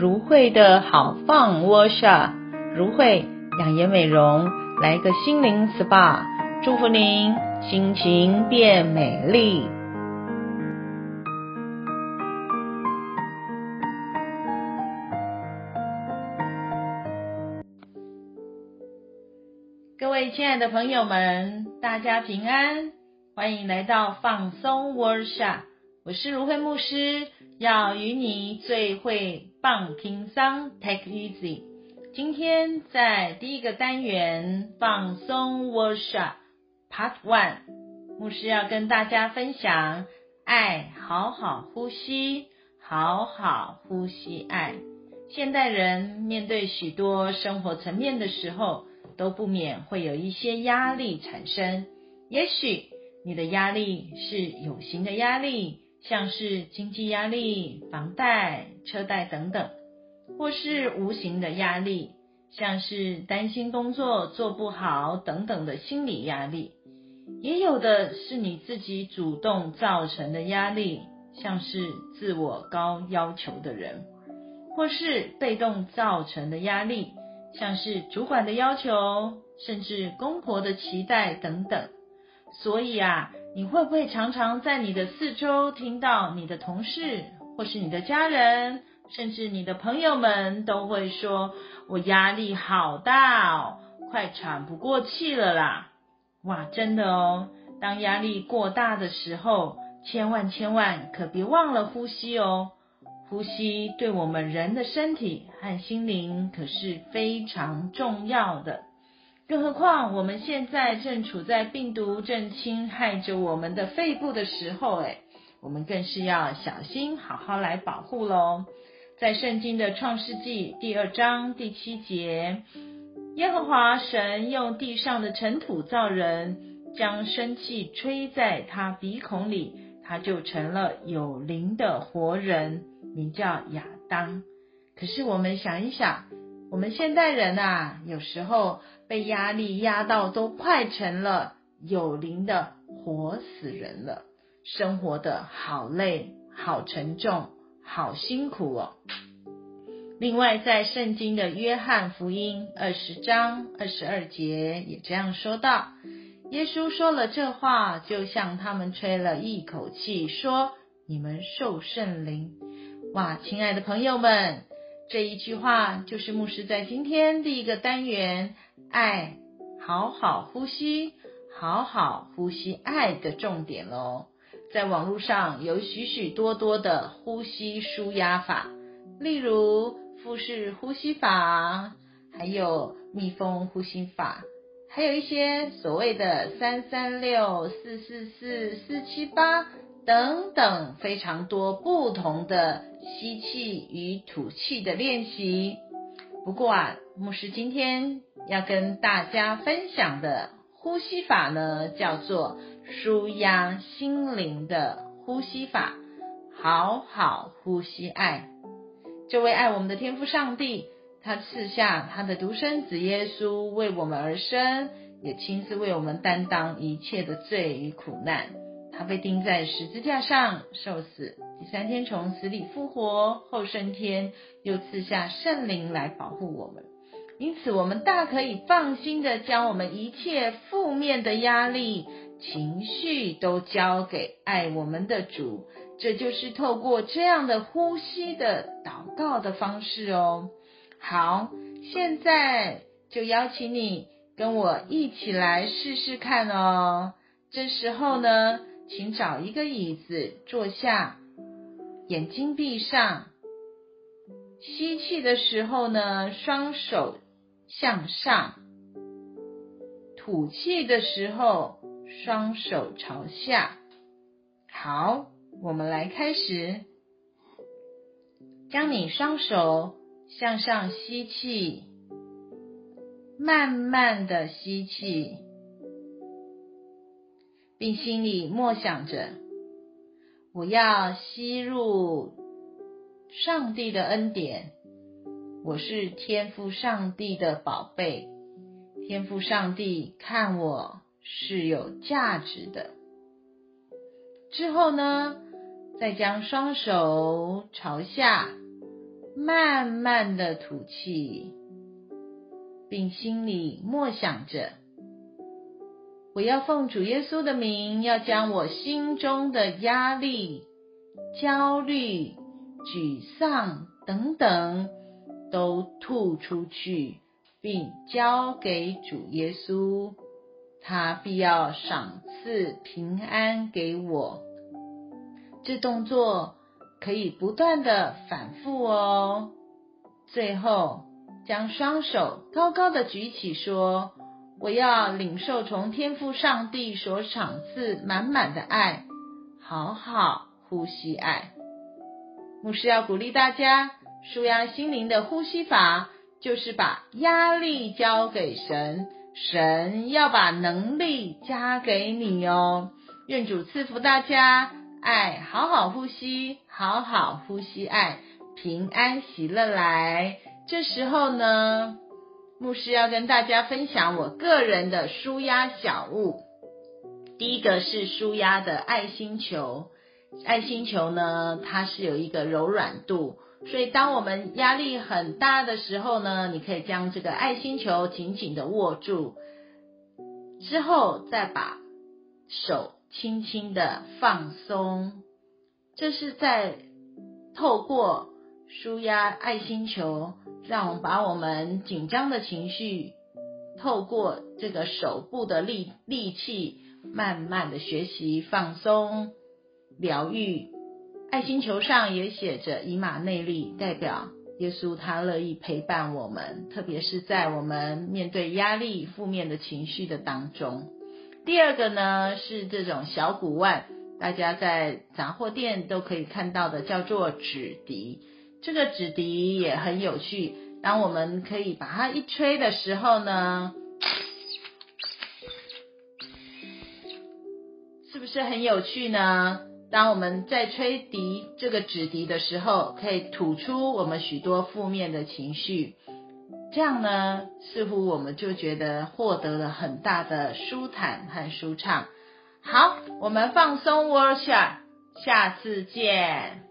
如慧的好 Fun Workshop，如慧养颜美容，来个心灵 SPA，祝福您心情变美丽。各位亲爱的朋友们，大家平安，欢迎来到放松 Workshop，我是如慧牧师。要与你最会放轻松，Take easy。今天在第一个单元放松 Workshop Part One，牧师要跟大家分享爱，好好呼吸，好好呼吸爱。现代人面对许多生活层面的时候，都不免会有一些压力产生。也许你的压力是有形的压力。像是经济压力、房贷、车贷等等，或是无形的压力，像是担心工作做不好等等的心理压力，也有的是你自己主动造成的压力，像是自我高要求的人，或是被动造成的压力，像是主管的要求，甚至公婆的期待等等。所以啊。你会不会常常在你的四周听到你的同事，或是你的家人，甚至你的朋友们都会说：“我压力好大哦，快喘不过气了啦！”哇，真的哦。当压力过大的时候，千万千万可别忘了呼吸哦。呼吸对我们人的身体和心灵可是非常重要的。更何况我们现在正处在病毒正侵害着我们的肺部的时候，诶，我们更是要小心，好好来保护喽。在圣经的创世纪第二章第七节，耶和华神用地上的尘土造人，将生气吹在他鼻孔里，他就成了有灵的活人，名叫亚当。可是我们想一想，我们现代人啊，有时候。被压力压到都快成了有灵的活死人了，生活的好累、好沉重、好辛苦哦。另外，在圣经的约翰福音二十章二十二节也这样说道：耶稣说了这话，就向他们吹了一口气，说：“你们受圣灵。”哇，亲爱的朋友们，这一句话就是牧师在今天第一个单元。爱，好好呼吸，好好呼吸爱的重点喽。在网络上有许许多多的呼吸舒压法，例如腹式呼吸法，还有蜜蜂呼吸法，还有一些所谓的三三六、四四四、四七八等等，非常多不同的吸气与吐气的练习。不过啊，牧师今天要跟大家分享的呼吸法呢，叫做舒压心灵的呼吸法，好好呼吸爱。这位爱我们的天父上帝，他赐下他的独生子耶稣为我们而生，也亲自为我们担当一切的罪与苦难。他被钉在十字架上受死，第三天从死里复活，后升天，又赐下圣灵来保护我们。因此，我们大可以放心的将我们一切负面的压力、情绪都交给爱我们的主。这就是透过这样的呼吸的祷告的方式哦。好，现在就邀请你跟我一起来试试看哦。这时候呢，请找一个椅子坐下，眼睛闭上。吸气的时候呢，双手向上；吐气的时候，双手朝下。好，我们来开始。将你双手向上吸气，慢慢的吸气。并心里默想着，我要吸入上帝的恩典。我是天赋上帝的宝贝，天赋上帝看我是有价值的。之后呢，再将双手朝下，慢慢的吐气，并心里默想着：我要奉主耶稣的名，要将我心中的压力、焦虑、沮丧等等都吐出去，并交给主耶稣，他必要赏赐平安给我。这动作可以不断的反复哦。最后，将双手高高的举起，说：“我要领受从天父上帝所赏赐满满的爱，好好呼吸爱。”牧师要鼓励大家，舒压心灵的呼吸法，就是把压力交给神，神要把能力加给你哦。愿主赐福大家。爱，好好呼吸，好好呼吸，爱，平安喜乐来。这时候呢，牧师要跟大家分享我个人的舒压小物。第一个是舒压的爱心球，爱心球呢，它是有一个柔软度，所以当我们压力很大的时候呢，你可以将这个爱心球紧紧的握住，之后再把手。轻轻的放松，这是在透过舒压爱心球，让我们把我们紧张的情绪，透过这个手部的力力气，慢慢的学习放松、疗愈。爱心球上也写着以马内利，代表耶稣他乐意陪伴我们，特别是在我们面对压力、负面的情绪的当中。第二个呢，是这种小鼓腕，大家在杂货店都可以看到的，叫做指笛。这个指笛也很有趣，当我们可以把它一吹的时候呢，是不是很有趣呢？当我们在吹笛这个指笛的时候，可以吐出我们许多负面的情绪。这样呢，似乎我们就觉得获得了很大的舒坦和舒畅。好，我们放松 workshop，下次见。